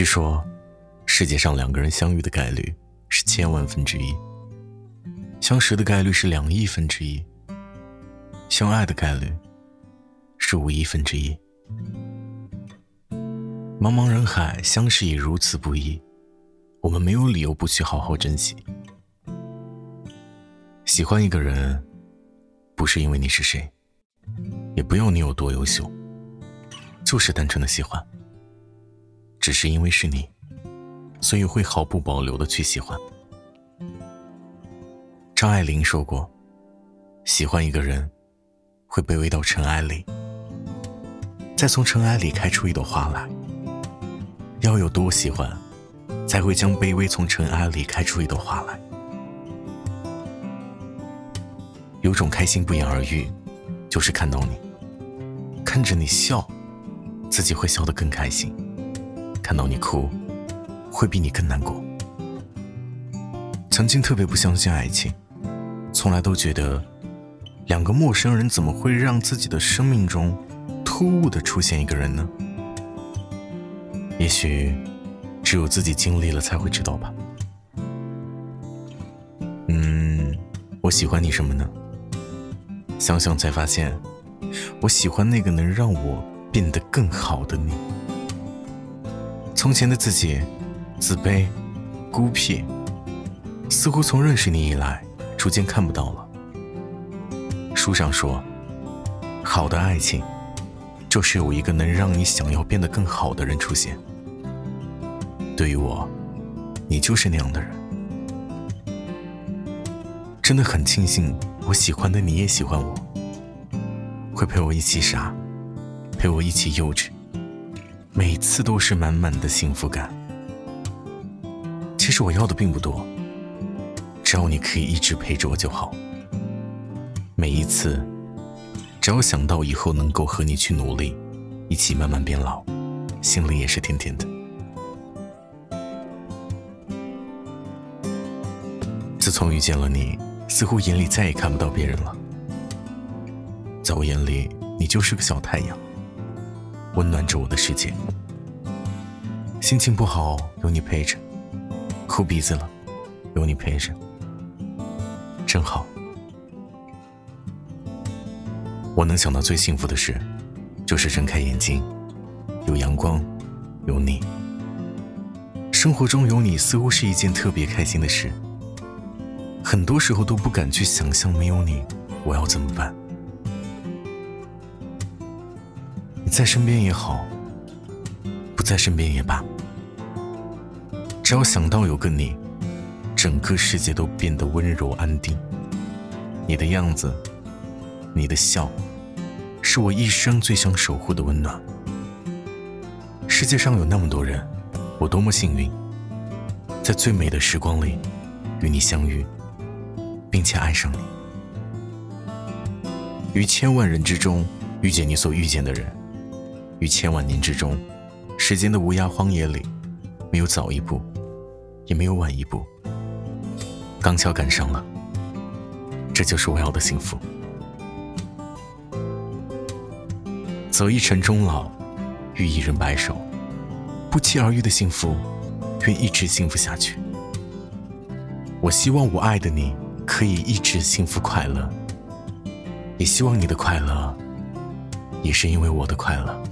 据说，世界上两个人相遇的概率是千万分之一，相识的概率是两亿分之一，相爱的概率是五亿分之一。茫茫人海，相识已如此不易，我们没有理由不去好好珍惜。喜欢一个人，不是因为你是谁，也不要你有多优秀，就是单纯的喜欢。只是因为是你，所以会毫不保留的去喜欢。张爱玲说过：“喜欢一个人，会卑微到尘埃里，再从尘埃里开出一朵花来。要有多喜欢，才会将卑微从尘埃里开出一朵花来。有种开心不言而喻，就是看到你，看着你笑，自己会笑得更开心。”看到你哭，会比你更难过。曾经特别不相信爱情，从来都觉得两个陌生人怎么会让自己的生命中突兀的出现一个人呢？也许只有自己经历了才会知道吧。嗯，我喜欢你什么呢？想想才发现，我喜欢那个能让我变得更好的你。从前的自己，自卑、孤僻，似乎从认识你以来，逐渐看不到了。书上说，好的爱情，就是有一个能让你想要变得更好的人出现。对于我，你就是那样的人。真的很庆幸，我喜欢的你也喜欢我，会陪我一起傻，陪我一起幼稚。每次都是满满的幸福感。其实我要的并不多，只要你可以一直陪着我就好。每一次，只要想到以后能够和你去努力，一起慢慢变老，心里也是甜甜的。自从遇见了你，似乎眼里再也看不到别人了。在我眼里，你就是个小太阳。温暖着我的世界，心情不好有你陪着，哭鼻子了有你陪着，真好。我能想到最幸福的事，就是睁开眼睛，有阳光，有你。生活中有你似乎是一件特别开心的事，很多时候都不敢去想象没有你我要怎么办。在身边也好，不在身边也罢，只要想到有个你，整个世界都变得温柔安定。你的样子，你的笑，是我一生最想守护的温暖。世界上有那么多人，我多么幸运，在最美的时光里与你相遇，并且爱上你。于千万人之中遇见你所遇见的人。于千万年之中，时间的无涯荒野里，没有早一步，也没有晚一步，刚巧赶上了，这就是我要的幸福。走一程终老，遇一人白首，不期而遇的幸福，愿一直幸福下去。我希望我爱的你可以一直幸福快乐，也希望你的快乐，也是因为我的快乐。